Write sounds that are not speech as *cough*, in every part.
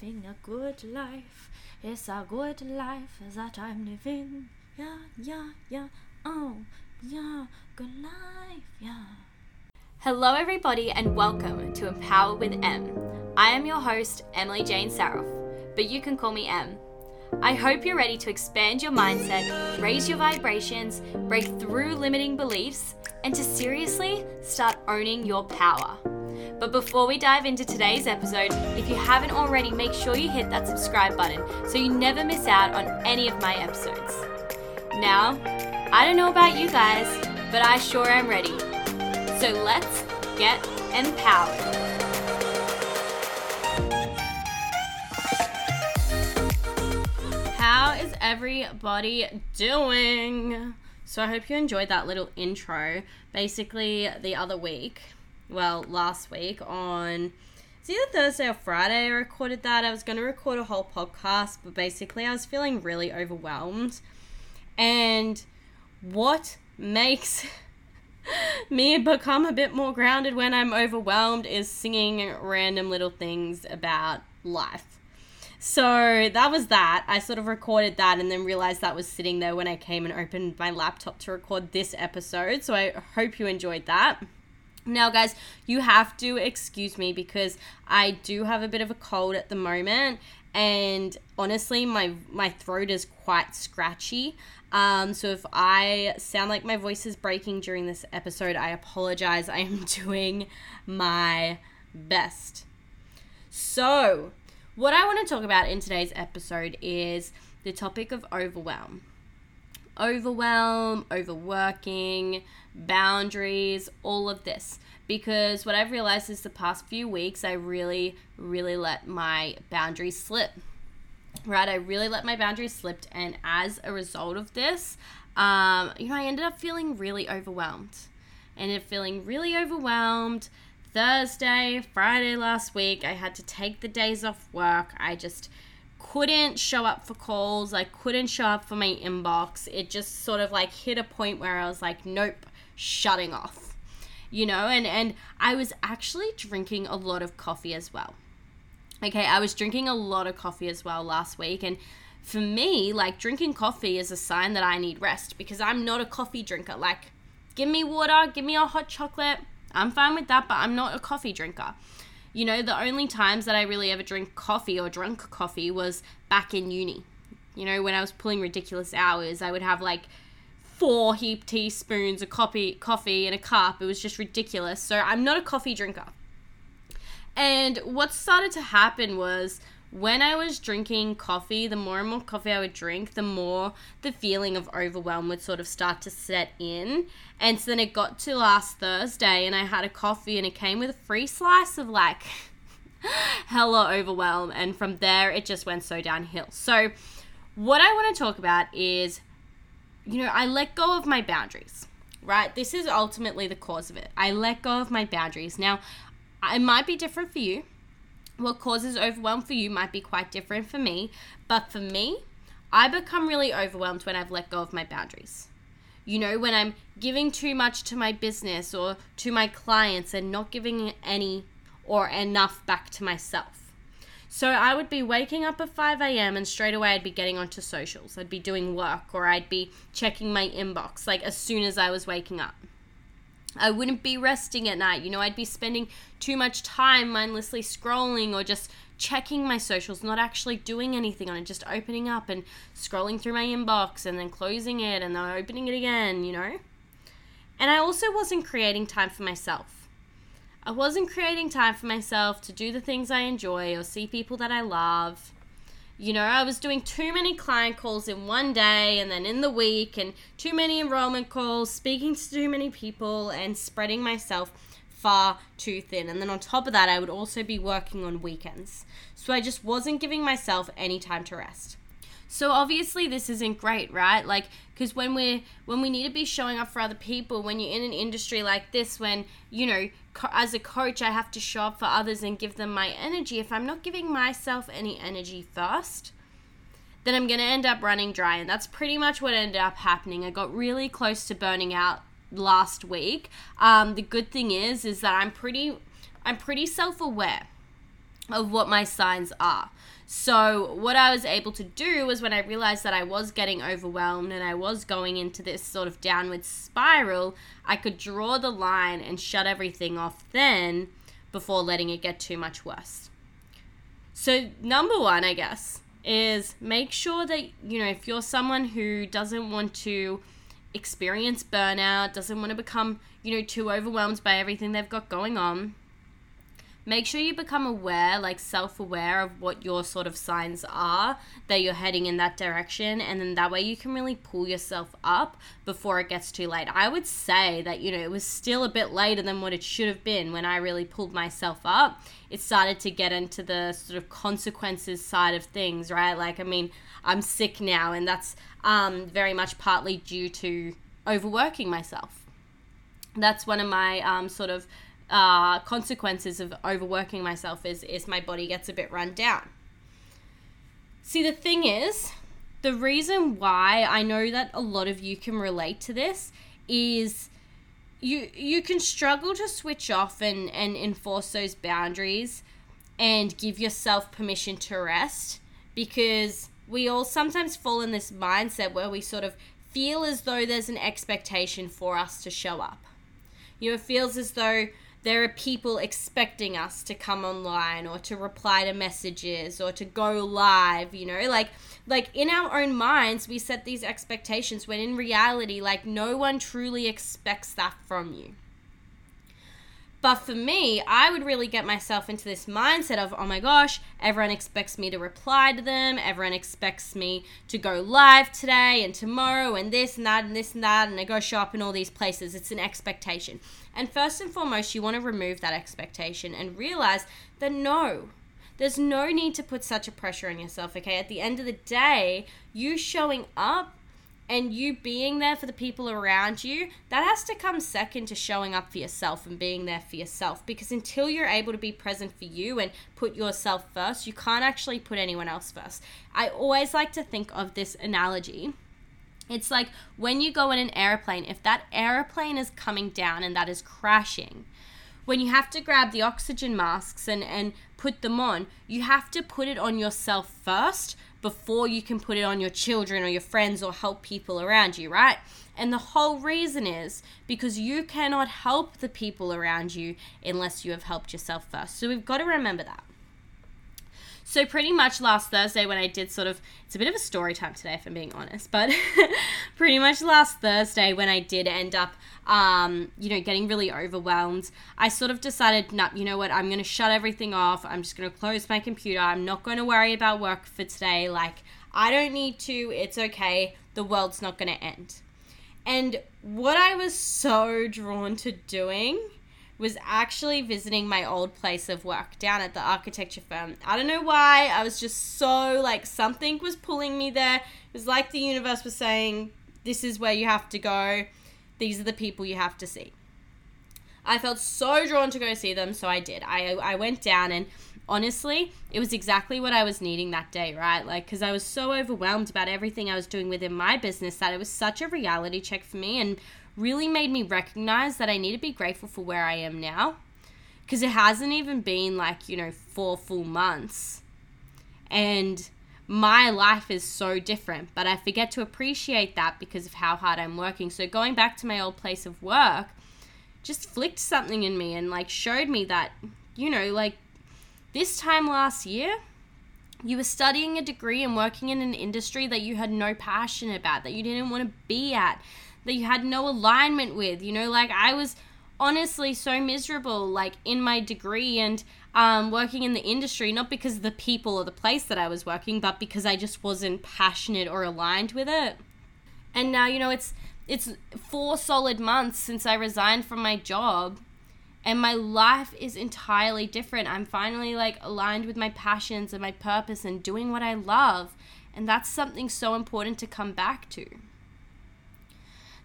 living a good life. It's a good life that I'm living. Yeah, yeah, yeah. Oh, yeah, good life, yeah. Hello, everybody, and welcome to Empower with M. I am your host, Emily Jane Saroff, but you can call me M. I hope you're ready to expand your mindset, raise your vibrations, break through limiting beliefs, and to seriously start owning your power. But before we dive into today's episode, if you haven't already, make sure you hit that subscribe button so you never miss out on any of my episodes. Now, I don't know about you guys, but I sure am ready. So let's get empowered. How is everybody doing? So I hope you enjoyed that little intro. Basically, the other week, well, last week on it's either Thursday or Friday I recorded that. I was going to record a whole podcast, but basically I was feeling really overwhelmed. And what makes *laughs* me become a bit more grounded when I'm overwhelmed is singing random little things about life. So that was that. I sort of recorded that and then realized that was sitting there when I came and opened my laptop to record this episode. So I hope you enjoyed that. Now, guys, you have to excuse me because I do have a bit of a cold at the moment, and honestly, my my throat is quite scratchy. Um, so if I sound like my voice is breaking during this episode, I apologize. I am *laughs* doing my best. So, what I want to talk about in today's episode is the topic of overwhelm. Overwhelm, overworking, boundaries, all of this. Because what I've realized is the past few weeks, I really, really let my boundaries slip. Right? I really let my boundaries slip. And as a result of this, um, you know, I ended up feeling really overwhelmed. Ended up feeling really overwhelmed. Thursday, Friday last week, I had to take the days off work. I just couldn't show up for calls. I couldn't show up for my inbox. It just sort of like hit a point where I was like, nope, shutting off you know and and i was actually drinking a lot of coffee as well okay i was drinking a lot of coffee as well last week and for me like drinking coffee is a sign that i need rest because i'm not a coffee drinker like give me water give me a hot chocolate i'm fine with that but i'm not a coffee drinker you know the only times that i really ever drink coffee or drunk coffee was back in uni you know when i was pulling ridiculous hours i would have like four heap teaspoons of coffee coffee in a cup. It was just ridiculous. So I'm not a coffee drinker. And what started to happen was when I was drinking coffee, the more and more coffee I would drink, the more the feeling of overwhelm would sort of start to set in. And so then it got to last Thursday and I had a coffee and it came with a free slice of like *laughs* hella overwhelm. And from there, it just went so downhill. So, what I want to talk about is you know, I let go of my boundaries, right? This is ultimately the cause of it. I let go of my boundaries. Now, it might be different for you. What causes overwhelm for you might be quite different for me. But for me, I become really overwhelmed when I've let go of my boundaries. You know, when I'm giving too much to my business or to my clients and not giving any or enough back to myself. So I would be waking up at 5 a.m. and straight away I'd be getting onto socials. I'd be doing work or I'd be checking my inbox like as soon as I was waking up. I wouldn't be resting at night. You know, I'd be spending too much time mindlessly scrolling or just checking my socials, not actually doing anything on it, just opening up and scrolling through my inbox and then closing it and then opening it again, you know? And I also wasn't creating time for myself. I wasn't creating time for myself to do the things I enjoy or see people that I love. You know, I was doing too many client calls in one day and then in the week, and too many enrollment calls, speaking to too many people, and spreading myself far too thin. And then on top of that, I would also be working on weekends. So I just wasn't giving myself any time to rest. So obviously this isn't great, right? Like because when we're when we need to be showing up for other people, when you're in an industry like this, when you know co- as a coach I have to show up for others and give them my energy. If I'm not giving myself any energy first, then I'm gonna end up running dry, and that's pretty much what ended up happening. I got really close to burning out last week. Um, the good thing is, is that I'm pretty, I'm pretty self aware of what my signs are. So, what I was able to do was when I realized that I was getting overwhelmed and I was going into this sort of downward spiral, I could draw the line and shut everything off then before letting it get too much worse. So, number one, I guess, is make sure that, you know, if you're someone who doesn't want to experience burnout, doesn't want to become, you know, too overwhelmed by everything they've got going on, make sure you become aware, like self aware of what your sort of signs are that you're heading in that direction. And then that way you can really pull yourself up before it gets too late. I would say that, you know, it was still a bit later than what it should have been when I really pulled myself up. It started to get into the sort of consequences side of things, right? Like, I mean, I'm sick now, and that's um, very much partly due to overworking myself. That's one of my um, sort of uh, consequences of overworking myself is is my body gets a bit run down. See, the thing is, the reason why I know that a lot of you can relate to this is you you can struggle to switch off and and enforce those boundaries and give yourself permission to rest because we all sometimes fall in this mindset where we sort of feel as though there's an expectation for us to show up. You know, it feels as though there are people expecting us to come online or to reply to messages or to go live you know? Like like in our own minds we set these expectations when in reality like no one truly expects that from you but for me, I would really get myself into this mindset of, oh my gosh, everyone expects me to reply to them. Everyone expects me to go live today and tomorrow and this and that and this and that. And I go shop in all these places. It's an expectation. And first and foremost, you want to remove that expectation and realize that no, there's no need to put such a pressure on yourself, okay? At the end of the day, you showing up and you being there for the people around you, that has to come second to showing up for yourself and being there for yourself. Because until you're able to be present for you and put yourself first, you can't actually put anyone else first. I always like to think of this analogy it's like when you go in an airplane, if that airplane is coming down and that is crashing, when you have to grab the oxygen masks and, and put them on, you have to put it on yourself first before you can put it on your children or your friends or help people around you, right? And the whole reason is because you cannot help the people around you unless you have helped yourself first. So we've got to remember that. So pretty much last Thursday when I did sort of it's a bit of a story time today if I'm being honest, but *laughs* pretty much last Thursday when I did end up um, you know, getting really overwhelmed, I sort of decided, nah, you know what, I'm gonna shut everything off. I'm just gonna close my computer. I'm not gonna worry about work for today. Like I don't need to, it's okay. The world's not gonna end. And what I was so drawn to doing was actually visiting my old place of work down at the architecture firm. I don't know why. I was just so like something was pulling me there. It was like the universe was saying, This is where you have to go. These are the people you have to see. I felt so drawn to go see them, so I did. I, I went down and honestly, it was exactly what I was needing that day, right? Like, because I was so overwhelmed about everything I was doing within my business that it was such a reality check for me and really made me recognize that I need to be grateful for where I am now. Because it hasn't even been like, you know, four full months. And my life is so different, but I forget to appreciate that because of how hard I'm working. So going back to my old place of work just flicked something in me and like showed me that, you know, like this time last year, you were studying a degree and working in an industry that you had no passion about, that you didn't want to be at, that you had no alignment with. You know, like I was honestly so miserable, like in my degree and um, working in the industry, not because of the people or the place that I was working, but because I just wasn't passionate or aligned with it. And now, you know, it's it's four solid months since I resigned from my job and my life is entirely different. I'm finally like aligned with my passions and my purpose and doing what I love. And that's something so important to come back to.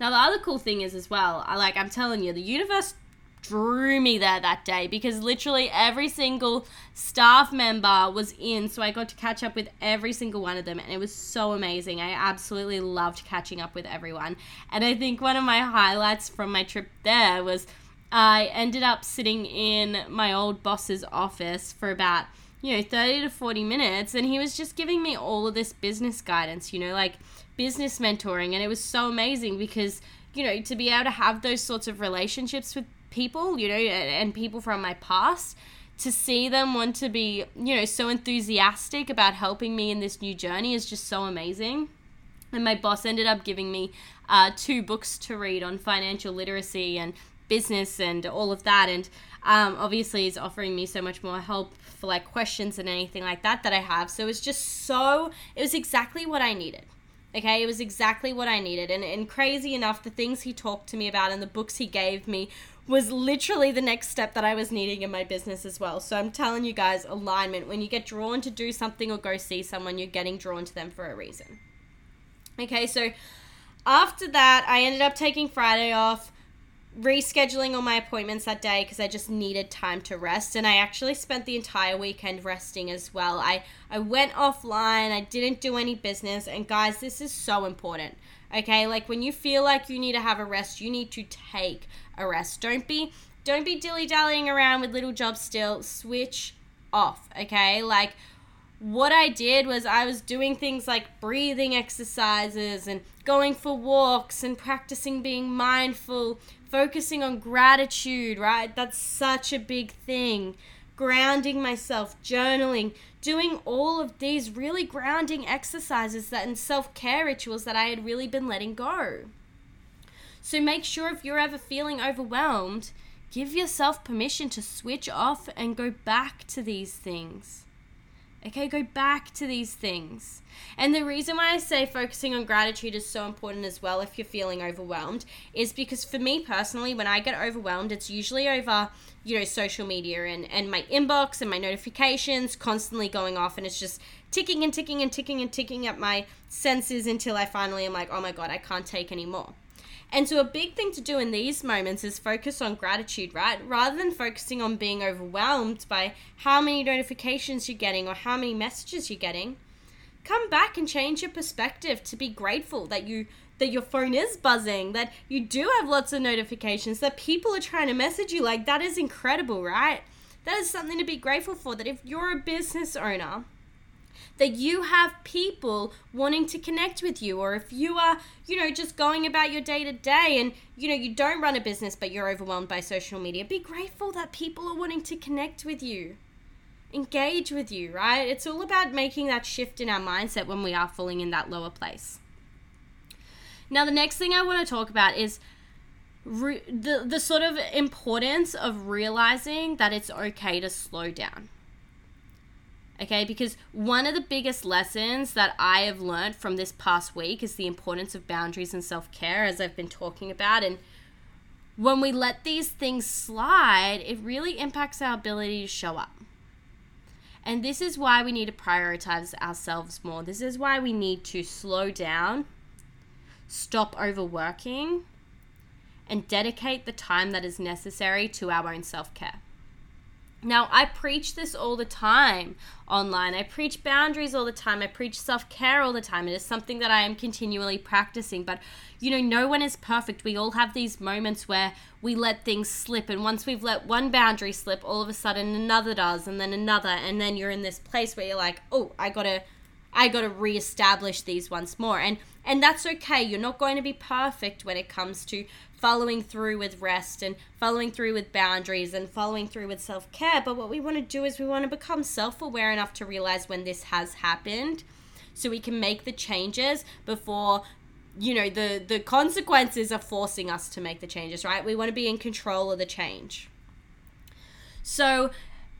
Now the other cool thing is as well, I like I'm telling you, the universe drew me there that day because literally every single staff member was in so I got to catch up with every single one of them and it was so amazing. I absolutely loved catching up with everyone. And I think one of my highlights from my trip there was I ended up sitting in my old boss's office for about you know, 30 to 40 minutes. And he was just giving me all of this business guidance, you know, like business mentoring. And it was so amazing because, you know, to be able to have those sorts of relationships with people, you know, and people from my past to see them want to be, you know, so enthusiastic about helping me in this new journey is just so amazing. And my boss ended up giving me uh, two books to read on financial literacy and business and all of that. And um, obviously, is offering me so much more help for like questions and anything like that that I have. So it's just so, it was exactly what I needed. Okay, it was exactly what I needed. And, and crazy enough, the things he talked to me about and the books he gave me was literally the next step that I was needing in my business as well. So I'm telling you guys, alignment. When you get drawn to do something or go see someone, you're getting drawn to them for a reason. Okay, so after that, I ended up taking Friday off, rescheduling all my appointments that day because I just needed time to rest. And I actually spent the entire weekend resting as well. I, I went offline, I didn't do any business. And guys, this is so important. Okay, like when you feel like you need to have a rest, you need to take a rest. Don't be don't be dilly dallying around with little jobs still. Switch off. Okay, like what I did was I was doing things like breathing exercises and going for walks and practicing being mindful, focusing on gratitude, right? That's such a big thing. Grounding myself, journaling, doing all of these really grounding exercises that and self-care rituals that I had really been letting go. So make sure if you're ever feeling overwhelmed, give yourself permission to switch off and go back to these things. Okay, go back to these things. And the reason why I say focusing on gratitude is so important as well if you're feeling overwhelmed is because for me personally, when I get overwhelmed, it's usually over, you know, social media and, and my inbox and my notifications constantly going off and it's just ticking and ticking and ticking and ticking at my senses until I finally am like, oh my God, I can't take anymore. And so, a big thing to do in these moments is focus on gratitude, right? Rather than focusing on being overwhelmed by how many notifications you're getting or how many messages you're getting, come back and change your perspective to be grateful that you that your phone is buzzing, that you do have lots of notifications, that people are trying to message you. Like that is incredible, right? That is something to be grateful for. That if you're a business owner, that you have people wanting to connect with you or if you are you know just going about your day to day and you know you don't run a business but you're overwhelmed by social media be grateful that people are wanting to connect with you. Engage with you right? It's all about making that shift in our mindset when we are falling in that lower place. Now the next thing i want to talk about is re- the the sort of importance of realizing that it's okay to slow down Okay, because one of the biggest lessons that I have learned from this past week is the importance of boundaries and self care, as I've been talking about. And when we let these things slide, it really impacts our ability to show up. And this is why we need to prioritize ourselves more. This is why we need to slow down, stop overworking, and dedicate the time that is necessary to our own self care. Now, I preach this all the time online. I preach boundaries all the time. I preach self care all the time. It is something that I am continually practicing. But, you know, no one is perfect. We all have these moments where we let things slip. And once we've let one boundary slip, all of a sudden another does, and then another. And then you're in this place where you're like, oh, I gotta. I got to reestablish these once more. And and that's okay. You're not going to be perfect when it comes to following through with rest and following through with boundaries and following through with self care. But what we want to do is we want to become self aware enough to realize when this has happened so we can make the changes before you know the the consequences are forcing us to make the changes right we want to be in control of the change so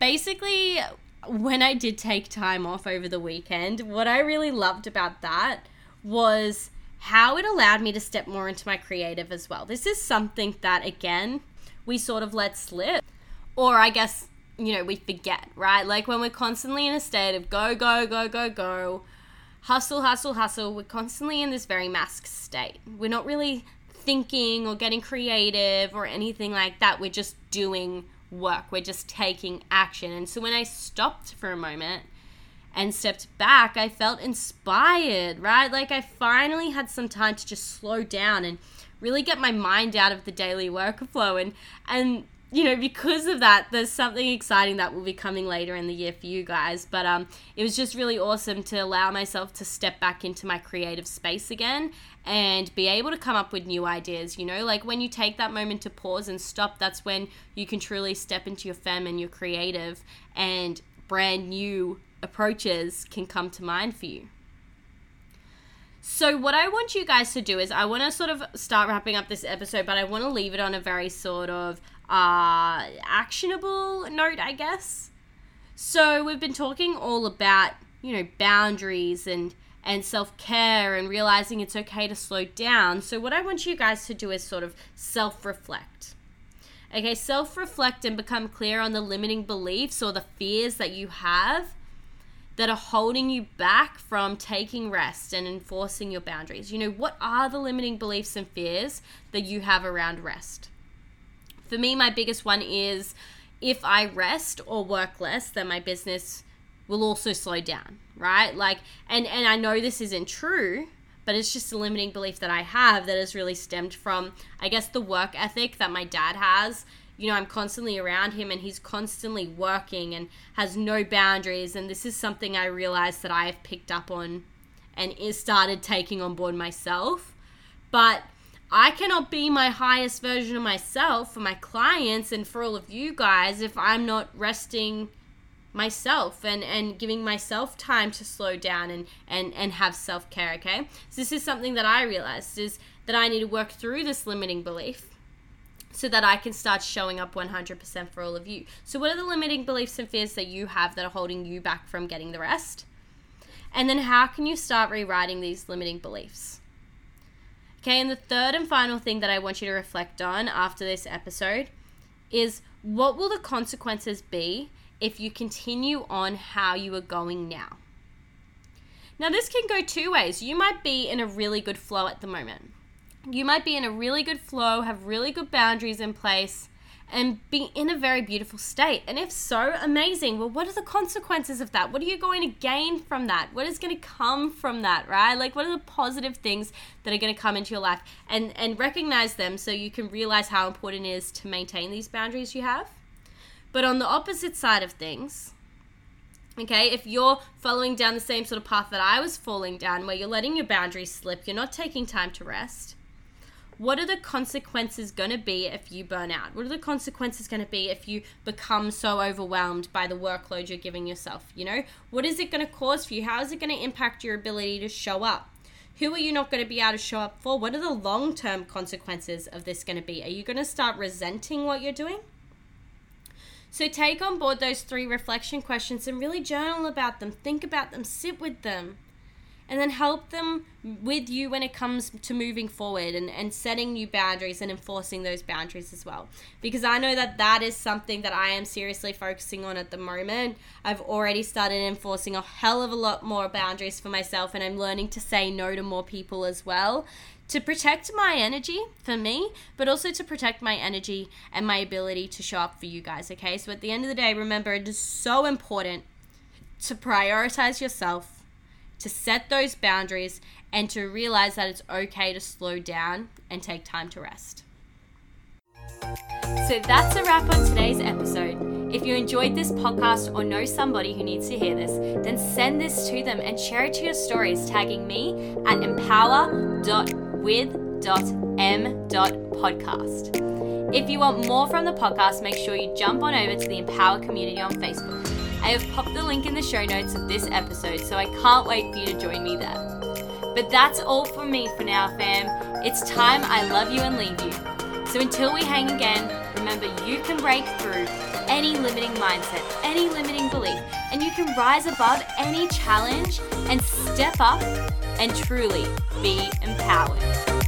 basically when i did take time off over the weekend what i really loved about that was how it allowed me to step more into my creative as well. This is something that, again, we sort of let slip. Or I guess, you know, we forget, right? Like when we're constantly in a state of go, go, go, go, go, hustle, hustle, hustle, we're constantly in this very masked state. We're not really thinking or getting creative or anything like that. We're just doing work, we're just taking action. And so when I stopped for a moment, and stepped back, I felt inspired, right? Like I finally had some time to just slow down and really get my mind out of the daily workflow and and you know, because of that, there's something exciting that will be coming later in the year for you guys. But um, it was just really awesome to allow myself to step back into my creative space again and be able to come up with new ideas. You know, like when you take that moment to pause and stop, that's when you can truly step into your fem and your creative, and brand new approaches can come to mind for you. So, what I want you guys to do is, I want to sort of start wrapping up this episode, but I want to leave it on a very sort of uh, actionable note, I guess. So we've been talking all about, you know, boundaries and and self-care and realizing it's okay to slow down. So what I want you guys to do is sort of self-reflect. Okay, self-reflect and become clear on the limiting beliefs or the fears that you have that are holding you back from taking rest and enforcing your boundaries. You know, what are the limiting beliefs and fears that you have around rest? For me, my biggest one is if I rest or work less, then my business will also slow down, right? Like, and and I know this isn't true, but it's just a limiting belief that I have that has really stemmed from, I guess, the work ethic that my dad has. You know, I'm constantly around him and he's constantly working and has no boundaries. And this is something I realized that I have picked up on and is started taking on board myself. But I cannot be my highest version of myself for my clients and for all of you guys if I'm not resting myself and and giving myself time to slow down and and and have self-care okay so this is something that i realized is that i need to work through this limiting belief so that i can start showing up 100% for all of you so what are the limiting beliefs and fears that you have that are holding you back from getting the rest and then how can you start rewriting these limiting beliefs Okay, and the third and final thing that I want you to reflect on after this episode is what will the consequences be if you continue on how you are going now? Now, this can go two ways. You might be in a really good flow at the moment. You might be in a really good flow, have really good boundaries in place, and be in a very beautiful state. And if so, amazing. Well, what are the consequences of that? What are you going to gain from that? What is going to come from that, right? Like what are the positive things that are going to come into your life and and recognize them so you can realize how important it is to maintain these boundaries you have. But on the opposite side of things, Okay, if you're following down the same sort of path that I was falling down, where you're letting your boundaries slip, you're not taking time to rest, what are the consequences going to be if you burn out? What are the consequences going to be if you become so overwhelmed by the workload you're giving yourself? You know, what is it going to cause for you? How is it going to impact your ability to show up? Who are you not going to be able to show up for? What are the long term consequences of this going to be? Are you going to start resenting what you're doing? So take on board those three reflection questions and really journal about them, think about them, sit with them and then help them with you when it comes to moving forward and, and setting new boundaries and enforcing those boundaries as well. Because I know that that is something that I am seriously focusing on at the moment. I've already started enforcing a hell of a lot more boundaries for myself, and I'm learning to say no to more people as well to protect my energy for me, but also to protect my energy and my ability to show up for you guys, okay? So at the end of the day, remember it is so important to prioritize yourself to set those boundaries and to realize that it's okay to slow down and take time to rest. So that's a wrap on today's episode. If you enjoyed this podcast or know somebody who needs to hear this, then send this to them and share it to your stories, tagging me at empower.with.m.podcast. If you want more from the podcast, make sure you jump on over to the Empower community on Facebook. I have popped the link in the show notes of this episode, so I can't wait for you to join me there. But that's all for me for now, fam. It's time I love you and leave you. So until we hang again, remember you can break through any limiting mindset, any limiting belief, and you can rise above any challenge and step up and truly be empowered.